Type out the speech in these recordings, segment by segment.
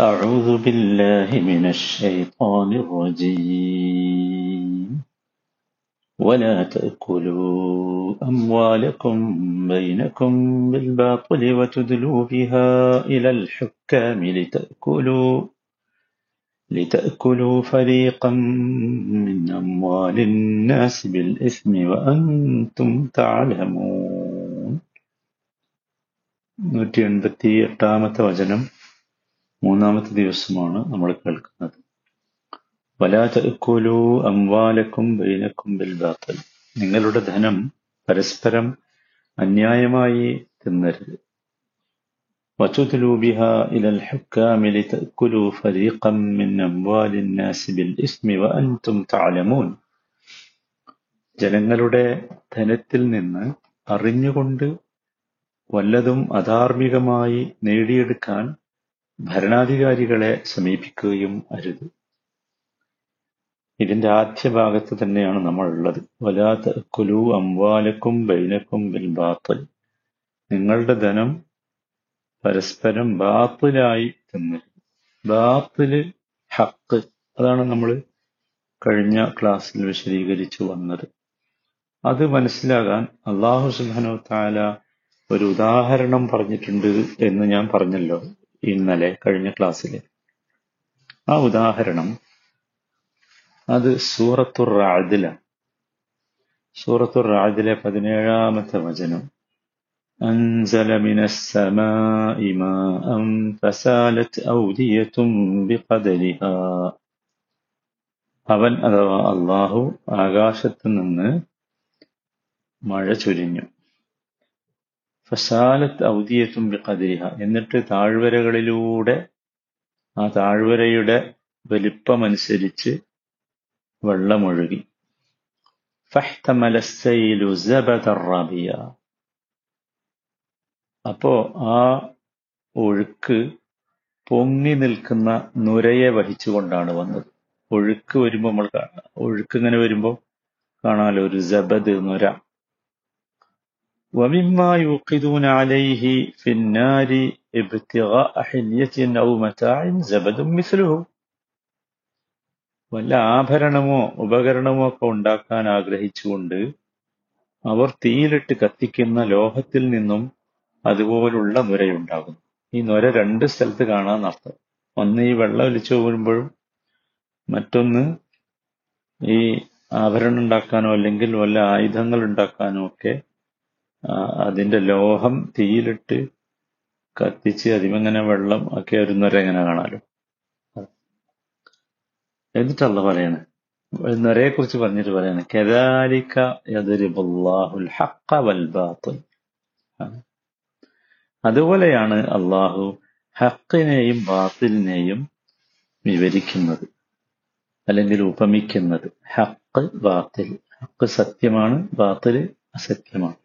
أعوذ بالله من الشيطان الرجيم ولا تأكلوا أموالكم بينكم بالباطل وتدلوا بها إلى الحكام لتأكلوا لتأكلوا فريقا من أموال الناس بالإثم وأنتم تعلمون നൂറ്റി എൺപത്തി എട്ടാമത്തെ വചനം മൂന്നാമത്തെ ദിവസമാണ് നമ്മൾ കേൾക്കുന്നത്. വലാതക്കുലു അംവാലക്കും ബൈനക്കും ബിൽ ബാത്തൽ. നിങ്ങളുടെ ധനം പരസ്പരം അന്യായമായി തിന്നരുത്. വച്ചുതുലൂബിഹ ഇലൽ ഹുക്കാമിലി തക്കുലു ഫരീഖം മിൻ അംവാലിൻ നാസി ബിൽ ഇസ്മി വ അൻതും തഅലമൂൻ. ജനങ്ങളുടെ ധനത്തിൽ നിന്ന് അറിഞ്ഞുകൊണ്ട് വല്ലതും അധാർമികമായി നേടിയെടുക്കാൻ ഭരണാധികാരികളെ സമീപിക്കുകയും അരുത്. ഇതിന്റെ ആദ്യ ഭാഗത്ത് തന്നെയാണ് നമ്മൾ ഉള്ളത് വലാത്ത കുലു അംവാലക്കും ബൈനക്കും ബിൽ ബാത്തൽ. നിങ്ങളുടെ ധനം പരസ്പരം ബാത്തിലായി തിന്നരുത്. ബാത്തിൽ ഹക്ക്. അതാണ് നമ്മൾ കഴിഞ്ഞ ക്ലാസ്സിൽ വിശദീകരിച്ചു വന്നത്. അത് മനസ്സിലാകാൻ അള്ളാഹു സുബാനോ താല ഒരു ഉദാഹരണം പറഞ്ഞിട്ടുണ്ട് എന്ന് ഞാൻ പറഞ്ഞല്ലോ. ഇന്നലെ കഴിഞ്ഞ ക്ലാസ്സിൽ ആ ഉദാഹരണം അത് സൂറത്തുർ റാദിലാണ് സൂറത്തുർ റാദിലെ പതിനേഴാമത്തെ വചനം أنزل من السماء ماء فسالت أودية بقدرها അവൻ അഥവാ അള്ളാഹു ആകാശത്ത് നിന്ന് മഴ ചൊരിഞ്ഞു ഫസാലത്ത് ഔദിയത്തും ബിഖദരിഹ. എന്നിട്ട് താഴ്വരകളിലൂടെ ആ താഴ്വരയുടെ വലിപ്പമനുസരിച്ച് വെള്ളമൊഴുകി. അപ്പോ ആ ഒഴുക്ക് പൊങ്ങി നിൽക്കുന്ന നുരയെ വഹിച്ചുകൊണ്ടാണ് വന്നത്. ഒഴുക്ക് വരുമ്പോൾ നമ്മൾ ഒഴുക്ക് ഇങ്ങനെ വരുമ്പോൾ കാണാലോ? ഒരു ജബദ് നുര. ومما يوقدون عليه في النار ابتغاء حلية أو متاع زبد مثله വല്ല ആഭരണമോ ഉപകരണമോ ഒക്കെ ഉണ്ടാക്കാൻ ആഗ്രഹിച്ചുകൊണ്ട് അവർ തീയിലിട്ട് കത്തിക്കുന്ന ലോഹത്തിൽ നിന്നും അതുപോലുള്ള നുരയുണ്ടാകും ഈ നുര രണ്ട് സ്ഥലത്ത് കാണാന്നർത്ഥം ഒന്ന് ഈ വെള്ളം ഒലിച്ചു പോകുമ്പോഴും മറ്റൊന്ന് ഈ ആഭരണം ഉണ്ടാക്കാനോ അല്ലെങ്കിൽ വല്ല ആയുധങ്ങൾ ഉണ്ടാക്കാനോ ഒക്കെ അതിന്റെ ലോഹം തീയിലിട്ട് കത്തിച്ച് അതിമങ്ങനെ വെള്ളം ഒക്കെ വരുന്നവരെ എങ്ങനെ കാണാലോ? എന്നിട്ടല്ല പറയണേ. നുരയെ കുറിച്ച് പറഞ്ഞിട്ട് പറയാണ്. കെദാലിക്ക യദരിബുല്ലാഹുൽ ഹഖ വൽ അതുപോലെയാണ് അള്ളാഹു ഹക്കിനെയും ബാത്തിലിനെയും വിവരിക്കുന്നത് അല്ലെങ്കിൽ ഉപമിക്കുന്നത്. ഹക്ക് ബാത്തിൽ ഹക്ക് സത്യമാണ് ബാത്തിൽ അസത്യമാണ്.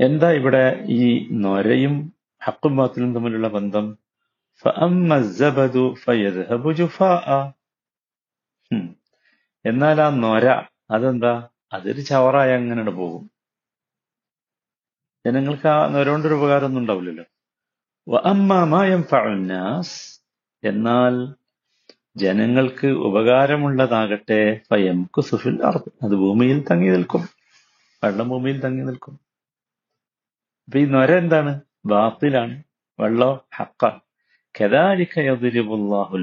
എന്താ ഇവിടെ ഈ നൊരയും ഹക്കും ബാത്തിലും തമ്മിലുള്ള ബന്ധം? എന്നാൽ ആ നൊര അതെന്താ? അതൊരു ചവറായ അങ്ങനെ പോകും. ജനങ്ങൾക്ക് ആ നൊര കൊണ്ടൊരു ഉപകാരമൊന്നും ഉണ്ടാവില്ലല്ലോ. എന്നാൽ ജനങ്ങൾക്ക് ഉപകാരമുള്ളതാകട്ടെ ഫയം കുസുഫിൽ അത് ഭൂമിയിൽ തങ്ങി നിൽക്കും. വെള്ളം ഭൂമിയിൽ തങ്ങി നിൽക്കും. അപ്പൊ ഈ നൊര എന്താണ്? ബാത്തിലാണ്. വെള്ളോ? ഹക്കാണ്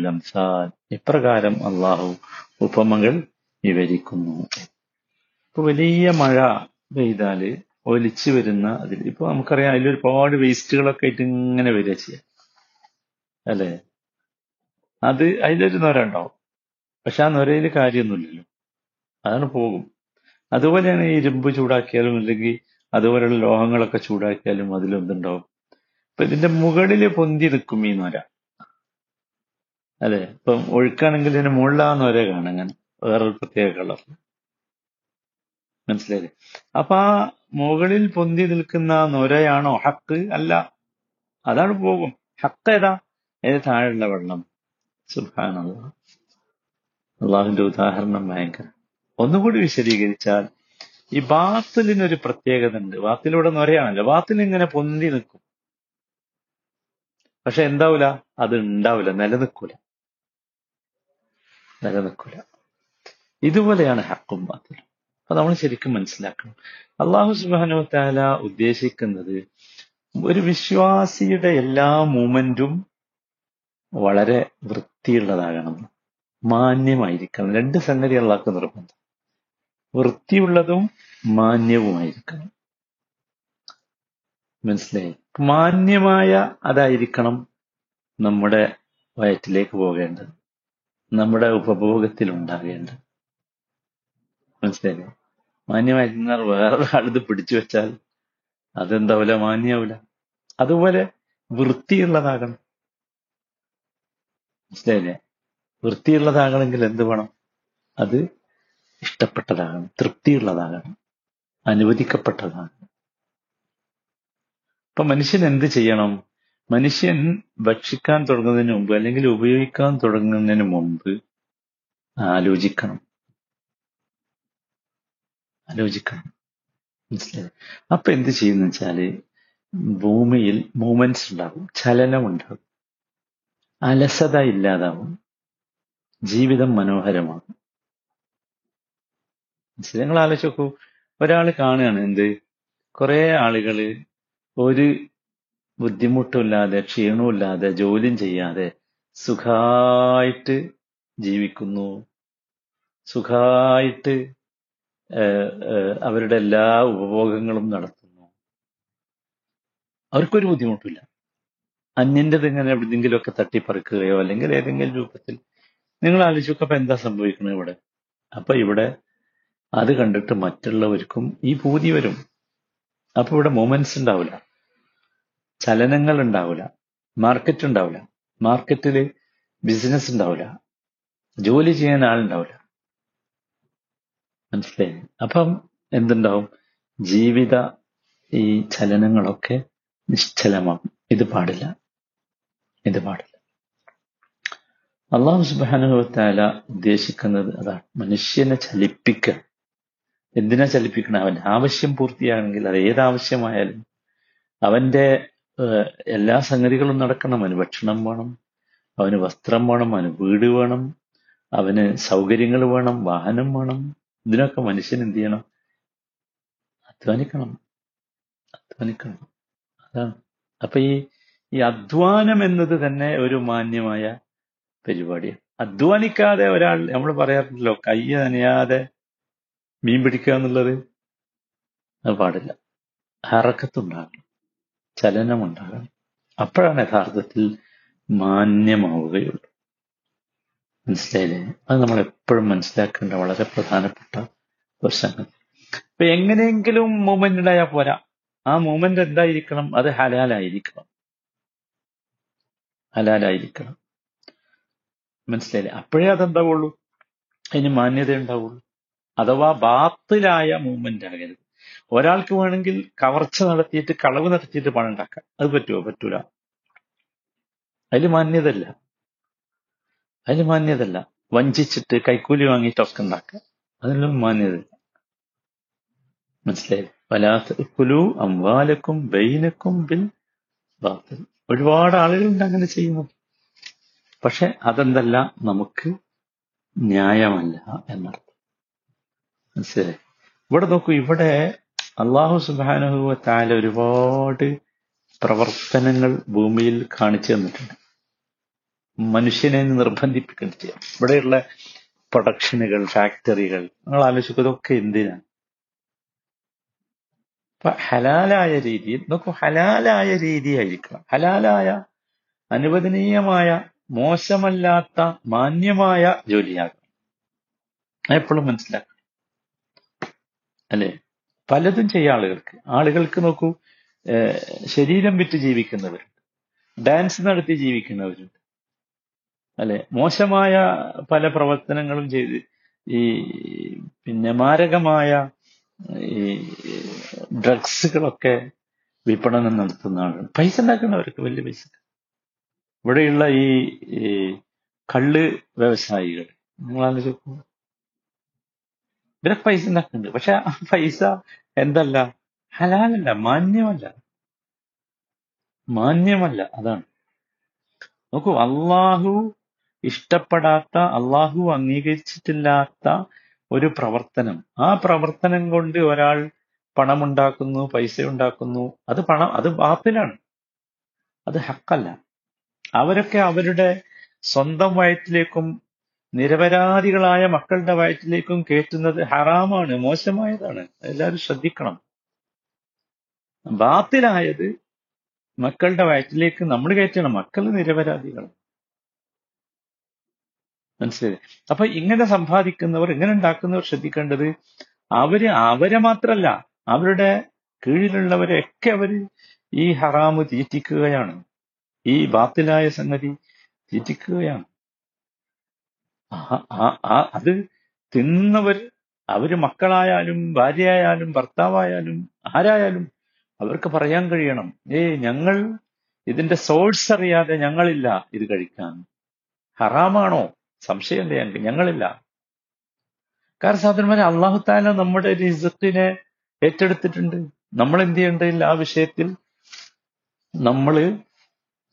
ലംസാൻ ഇപ്രകാരം അള്ളാഹു ഉപമകൾ വിവരിക്കുന്നു. ഇപ്പൊ വലിയ മഴ പെയ്താൽ ഒലിച്ചു വരുന്ന അതിൽ ഇപ്പൊ നമുക്കറിയാം അതിൽ ഒരുപാട് വേസ്റ്റുകളൊക്കെ ആയിട്ട് ഇങ്ങനെ വരിക ചെയ്യാം. അല്ലെ? അത് അതിലൊരു നൊര ഉണ്ടാവും. പക്ഷെ ആ നൊരയിൽ കാര്യമൊന്നുമില്ലല്ലോ. അതാണ് പോകും. അതുപോലെയാണ് ഇരുമ്പ് ചൂടാക്കിയാലും അല്ലെങ്കിൽ അതുപോലെയുള്ള ലോഹങ്ങളൊക്കെ ചൂടാക്കിയാലും അതിലെന്തുണ്ടാവും അപ്പൊ ഇതിന്റെ മുകളിൽ പൊന്തി നിൽക്കും ഈ നൊര. അതെ ഇപ്പം ഒഴുക്കാണെങ്കിൽ ഇതിന്റെ മുകളിൽ ആ നൊര അങ്ങനെ വേറൊരു പ്രത്യേക കളർ. മനസ്സിലായില്ലേ? അപ്പൊ ആ മുകളിൽ പൊന്തി നിൽക്കുന്ന നൊരയാണോ ഹക്ക്? അല്ല. അതാണ് പോകും ഹക്ക് ഏതാ? ഏത് താഴെയുള്ള വെള്ളം സുഹാനുള്ള അള്ളാഹുവിന്റെ ഉദാഹരണം ഭയങ്കര. ഒന്നുകൂടി വിശദീകരിച്ചാൽ ഈ ബാത്തിലിനൊരു പ്രത്യേകത ഉണ്ട് ബാത്തിലൂടെ നൊരയാണല്ലോ ബാത്തിൽ ഇങ്ങനെ പൊന്തി നിൽക്കും. പക്ഷെ എന്താവൂല? അത് ഉണ്ടാവില്ല നിലനിൽക്കൂല. നിലനിൽക്കൂല. ഇതുപോലെയാണ് ഹക്കും ബാത്തിലും അപ്പൊ നമ്മൾ ശരിക്കും മനസ്സിലാക്കണം. അള്ളാഹു സുബാനു താല ഉദ്ദേശിക്കുന്നത് ഒരു വിശ്വാസിയുടെ എല്ലാ മൂമെന്റും വളരെ വൃത്തിയുള്ളതാകണം. മാന്യമായിരിക്കണം. രണ്ട് സംഗതി അള്ളാഹ്ക്ക് നിർബന്ധം. വൃത്തിയുള്ളതും മാന്യവുമായിരിക്കണം. മനസ്സിലായി? മാന്യമായ അതായിരിക്കണം നമ്മുടെ വയറ്റിലേക്ക് പോകേണ്ടത്. നമ്മുടെ ഉപഭോഗത്തിൽ ഉണ്ടാകേണ്ടത് മനസ്സിലായില്ലേ മാന്യമായിരുന്നാൽ വേറൊരാളിത് പിടിച്ചു വെച്ചാൽ അതെന്താവില്ല മാന്യാവില്ല അതുപോലെ വൃത്തിയുള്ളതാകണം. മനസ്സിലായില്ലേ? വൃത്തിയുള്ളതാകണമെങ്കിൽ എന്ത് വേണം? അത് ഇഷ്ടപ്പെട്ടതാകണം തൃപ്തിയുള്ളതാകണം അനുവദിക്കപ്പെട്ടതാണ്. അപ്പൊ മനുഷ്യൻ എന്ത് ചെയ്യണം? മനുഷ്യൻ ഭക്ഷിക്കാൻ തുടങ്ങുന്നതിന് മുമ്പ് അല്ലെങ്കിൽ ഉപയോഗിക്കാൻ തുടങ്ങുന്നതിന് മുമ്പ് ആലോചിക്കണം. ആലോചിക്കണം. മനസ്സിലായി? അപ്പൊ എന്ത് ചെയ്യുന്ന വെച്ചാൽ ഭൂമിയിൽ മൂമെന്റ്സ് ഉണ്ടാകും ചലനം ഉണ്ടാകും അലസത ഇല്ലാതാവും ജീവിതം മനോഹരമാകും. നിങ്ങൾ ആലോചിച്ച് നോക്കൂ ഒരാൾ കാണുകയാണ് എന്ത്? കുറെ ആളുകൾ ഒരു ബുദ്ധിമുട്ടുമില്ലാതെ ക്ഷീണമില്ലാതെ ജോലിയും ചെയ്യാതെ സുഖായിട്ട് ജീവിക്കുന്നു. സുഖായിട്ട് അവരുടെ എല്ലാ ഉപഭോഗങ്ങളും നടത്തുന്നു. അവർക്കൊരു ബുദ്ധിമുട്ടില്ല അന്യന്റെത് ഇങ്ങനെ എവിടെയെങ്കിലുമൊക്കെ തട്ടിപ്പറിക്കുകയോ അല്ലെങ്കിൽ ഏതെങ്കിലും രൂപത്തിൽ. നിങ്ങൾ ആലോചിച്ചൊക്കെ അപ്പൊ എന്താ സംഭവിക്കുന്നത് ഇവിടെ? അപ്പൊ ഇവിടെ അത് കണ്ടിട്ട് മറ്റുള്ളവർക്കും ഈ ഭൂതി വരും. അപ്പൊ ഇവിടെ മൂമെന്റ്സ് ഉണ്ടാവില്ല. ചലനങ്ങൾ ഉണ്ടാവില്ല. മാർക്കറ്റ് ഉണ്ടാവില്ല. മാർക്കറ്റിൽ ബിസിനസ് ഉണ്ടാവില്ല. ജോലി ചെയ്യാൻ ആളുണ്ടാവില്ല മനസ്സിലായി? അപ്പം എന്തുണ്ടാവും? ജീവിത ഈ ചലനങ്ങളൊക്കെ നിശ്ചലമാകും. ഇത് പാടില്ല. ഇത് പാടില്ല. അള്ളാഹു സുബാനുഭവത്താല ഉദ്ദേശിക്കുന്നത് അതാണ്. മനുഷ്യനെ ചലിപ്പിക്കുക. എന്തിനാ ചലിപ്പിക്കണം? അവന്റെ ആവശ്യം പൂർത്തിയാണെങ്കിൽ അത് ഏതാവശ്യമായാലും അവന്റെ എല്ലാ സംഗതികളും നടക്കണം. അവന് ഭക്ഷണം വേണം അവന് വസ്ത്രം വേണം അവന് വീട് വേണം അവന് സൗകര്യങ്ങൾ വേണം വാഹനം വേണം. ഇതിനൊക്കെ മനുഷ്യൻ എന്ത് ചെയ്യണം? അധ്വാനിക്കണം. അധ്വാനിക്കണം. അതാണ്. അപ്പൊ ഈ ഈ അധ്വാനം എന്നത് തന്നെ ഒരു മാന്യമായ പരിപാടിയാണ്. അധ്വാനിക്കാതെ ഒരാൾ നമ്മൾ പറയാറുണ്ടല്ലോ കയ്യനയാതെ മീൻ പിടിക്കുക എന്നുള്ളത്? അത് പാടില്ല. ഹറക്കത്തുണ്ടാകണം ചലനമുണ്ടാകണം. അപ്പോഴാണ് യഥാർത്ഥത്തിൽ മാന്യമാവുകയുള്ളൂ. മനസ്സിലായില്ലേ? അത് നമ്മൾ എപ്പോഴും മനസ്സിലാക്കേണ്ട വളരെ പ്രധാനപ്പെട്ട ഒരു സംഗതി. അപ്പൊ എങ്ങനെയെങ്കിലും മൂമെന്റ് ഉണ്ടായാൽ പോരാ. ആ മൂമെന്റ് എന്തായിരിക്കണം? അത് ഹലാലായിരിക്കണം. ഹലാലായിരിക്കണം. മനസ്സിലായില്ലേ? അപ്പോഴേ അതെന്താവുള്ളൂ? അതിന് മാന്യത ഉണ്ടാവുള്ളൂ അഥവാ ബാത്തിലായ മൂവ്മെന്റ് ആകരുത്. ഒരാൾക്ക് വേണമെങ്കിൽ കവർച്ച നടത്തിയിട്ട് കളവ് നടത്തിയിട്ട് പണം ഉണ്ടാക്കാം അത് പറ്റുമോ പറ്റൂല. അതിൽ മാന്യതല്ല അതിൽ മാന്യതല്ല വഞ്ചിച്ചിട്ട് കൈക്കൂലി വാങ്ങിയിട്ടൊക്കെ ഉണ്ടാക്കാം അതിനൊന്നും മാന്യതല്ല മനസ്സിലായി? വലാത്തുലു അംവാലക്കും ബൈനക്കും ബിൽ ബാത്തിൽ. ഒരുപാട് ആളുകളുണ്ട് അങ്ങനെ ചെയ്യുന്നത് പക്ഷെ അതെന്തല്ല നമുക്ക് ന്യായമല്ല എന്നർത്ഥം. മനസ്സിലായി. ഇവിടെ നോക്കൂ ഇവിടെ അള്ളാഹു സുബാനുഭവ താല ഒരുപാട് പ്രവർത്തനങ്ങൾ ഭൂമിയിൽ കാണിച്ചു തന്നിട്ടുണ്ട്. മനുഷ്യനെ നിർബന്ധിപ്പിക്കുകയും ചെയ്യാം ഇവിടെയുള്ള പ്രൊഡക്ഷനുകൾ ഫാക്ടറികൾ നിങ്ങൾ ആലോചിക്കുന്നതൊക്കെ എന്തിനാണ്? അപ്പൊ ഹലാലായ രീതിയിൽ നോക്കൂ ഹലാലായ രീതിയായിരിക്കണം. ഹലാലായ അനുവദനീയമായ മോശമല്ലാത്ത മാന്യമായ ജോലിയാകണം. എപ്പോഴും മനസ്സിലാക്കണം. അല്ലെ? പലതും ചെയ്യാം ആളുകൾക്ക്. ആളുകൾക്ക് നോക്കൂ ശരീരം വിറ്റ് ജീവിക്കുന്നവരുണ്ട്. ഡാൻസ് നടത്തി ജീവിക്കുന്നവരുണ്ട്. അല്ലെ? മോശമായ പല പ്രവർത്തനങ്ങളും ചെയ്ത് ഈ പിന്നെ മാരകമായ ഈ ഡ്രഗ്സുകളൊക്കെ വിപണനം നടത്തുന്ന ആളുകൾ. പൈസ ഉണ്ടാക്കുന്നവർക്ക് വലിയ പൈസ. ഇവിടെയുള്ള ഈ കള്ള് വ്യവസായികൾ നിങ്ങൾ ഇവരൊക്കെ പൈസ ഉണ്ടാക്കുന്നുണ്ട് പക്ഷെ ആ പൈസ എന്തല്ല? ഹലാലല്ല മാന്യമല്ല. മാന്യമല്ല അതാണ്. നോക്കൂ അള്ളാഹു ഇഷ്ടപ്പെടാത്ത അള്ളാഹു അംഗീകരിച്ചിട്ടില്ലാത്ത ഒരു പ്രവർത്തനം. ആ പ്രവർത്തനം കൊണ്ട് ഒരാൾ പണമുണ്ടാക്കുന്നു പൈസ ഉണ്ടാക്കുന്നു അത് പണം അത് വാപ്പിലാണ് അത് ഹക്കല്ല. അവരൊക്കെ അവരുടെ സ്വന്തം വയറ്റിലേക്കും നിരപരാധികളായ മക്കളുടെ വയറ്റിലേക്കും കയറ്റുന്നത് ഹറാമാണ് മോശമായതാണ്. എല്ലാവരും ശ്രദ്ധിക്കണം. ബാത്തിലായത് മക്കളുടെ വയറ്റിലേക്ക് നമ്മൾ കയറ്റണം. മക്കൾ നിരപരാധികൾ. മനസ്സിലായി? അപ്പൊ ഇങ്ങനെ സമ്പാദിക്കുന്നവർ ഇങ്ങനെ ഉണ്ടാക്കുന്നവർ ശ്രദ്ധിക്കേണ്ടത് അവർ അവരെ മാത്രല്ല അവരുടെ കീഴിലുള്ളവരെയൊക്കെ അവർ ഈ ഹറാമ് തീറ്റിക്കുകയാണ്. ഈ ബാത്തിലായ സംഗതി തീറ്റിക്കുകയാണ്. ആ- അത് തിന്നവർ അവർ മക്കളായാലും ഭാര്യയായാലും ഭർത്താവായാലും ആരായാലും അവർക്ക് പറയാൻ കഴിയണം. ഏ ഞങ്ങൾ ഇതിന്റെ സോഴ്സ് അറിയാതെ ഞങ്ങളില്ല ഇത് കഴിക്കാൻ. ഹറാമാണോ? സംശയമില്ല ഞങ്ങൾക്ക് ഞങ്ങളില്ല. കാരണം സഹോദരന്മാരെ അള്ളാഹു താല നമ്മുടെ റിസത്തിനെ ഏറ്റെടുത്തിട്ടുണ്ട്. നമ്മൾ എന്ത് ചെയ്യേണ്ടതില്ല ആ വിഷയത്തിൽ? നമ്മൾ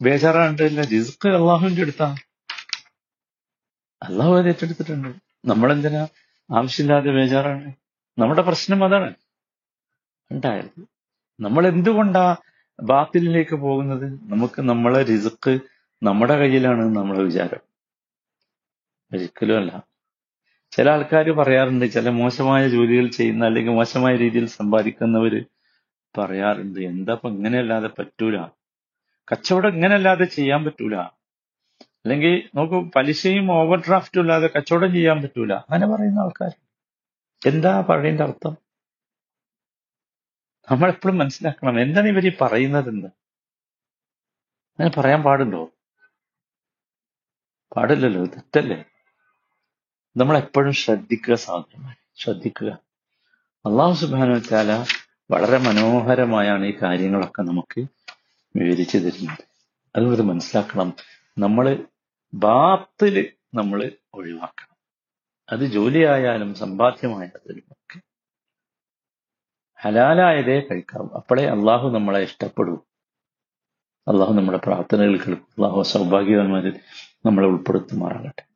ബേജാറാണ്ടില്ല റിസ്ക് അള്ളാഹുവിന്റെ അടുത്താ അള്ളാഹു അത് ഏറ്റെടുത്തിട്ടുണ്ട്. നമ്മളെന്തിനാ ആവശ്യമില്ലാതെ ബേജാറാണ്? നമ്മുടെ പ്രശ്നം അതാണ്. ഉണ്ടായത് നമ്മൾ എന്തുകൊണ്ടാ ബാത്തിലേക്ക് പോകുന്നത്? നമുക്ക് നമ്മളെ റിസ്ക് നമ്മുടെ കയ്യിലാണ് നമ്മളെ വിചാരം. ഒരിക്കലും അല്ല. ചില ആൾക്കാർ പറയാറുണ്ട് ചില മോശമായ ജോലികൾ ചെയ്യുന്ന അല്ലെങ്കിൽ മോശമായ രീതിയിൽ സമ്പാദിക്കുന്നവര് പറയാറുണ്ട് എന്താ ഇപ്പൊ ഇങ്ങനെയല്ലാതെ പറ്റൂല. കച്ചവടം ഇങ്ങനെയല്ലാതെ ചെയ്യാൻ പറ്റൂല. അല്ലെങ്കിൽ നോക്കൂ പലിശയും ഓവർ ഡ്രാഫ്റ്റും ഇല്ലാതെ കച്ചവടം ചെയ്യാൻ പറ്റൂല. അങ്ങനെ പറയുന്ന ആൾക്കാർ. എന്താ പറയേണ്ട അർത്ഥം? നമ്മളെപ്പോഴും മനസ്സിലാക്കണം എന്താണ് ഇവർ ഈ പറയുന്നത് എന്താ അങ്ങനെ പറയാൻ പാടുണ്ടോ? പാടില്ലല്ലോ തെറ്റല്ലേ? നമ്മളെപ്പോഴും ശ്രദ്ധിക്കുക സാധ്യമായി ശ്രദ്ധിക്കുക. അള്ളാഹു സുബാന വെച്ചാല വളരെ മനോഹരമായാണ് ഈ കാര്യങ്ങളൊക്കെ നമുക്ക് വിവരിച്ചു തരുന്നത്. അതുകൊണ്ട് മനസ്സിലാക്കണം. നമ്മൾ ബാത്തിൽ നമ്മൾ ഒഴിവാക്കണം. അത് ജോലിയായാലും സമ്പാദ്യമായാലും ഒക്കെ ഹലാലായതേ കഴിക്കാവൂ. അപ്പോഴേ അള്ളാഹു നമ്മളെ ഇഷ്ടപ്പെടൂ. അള്ളാഹു നമ്മുടെ പ്രാർത്ഥനകൾ കേൾക്കും അള്ളാഹു സൗഭാഗ്യവാന്മാരിൽ നമ്മളെ ഉൾപ്പെടുത്തുമാറാകട്ടെ.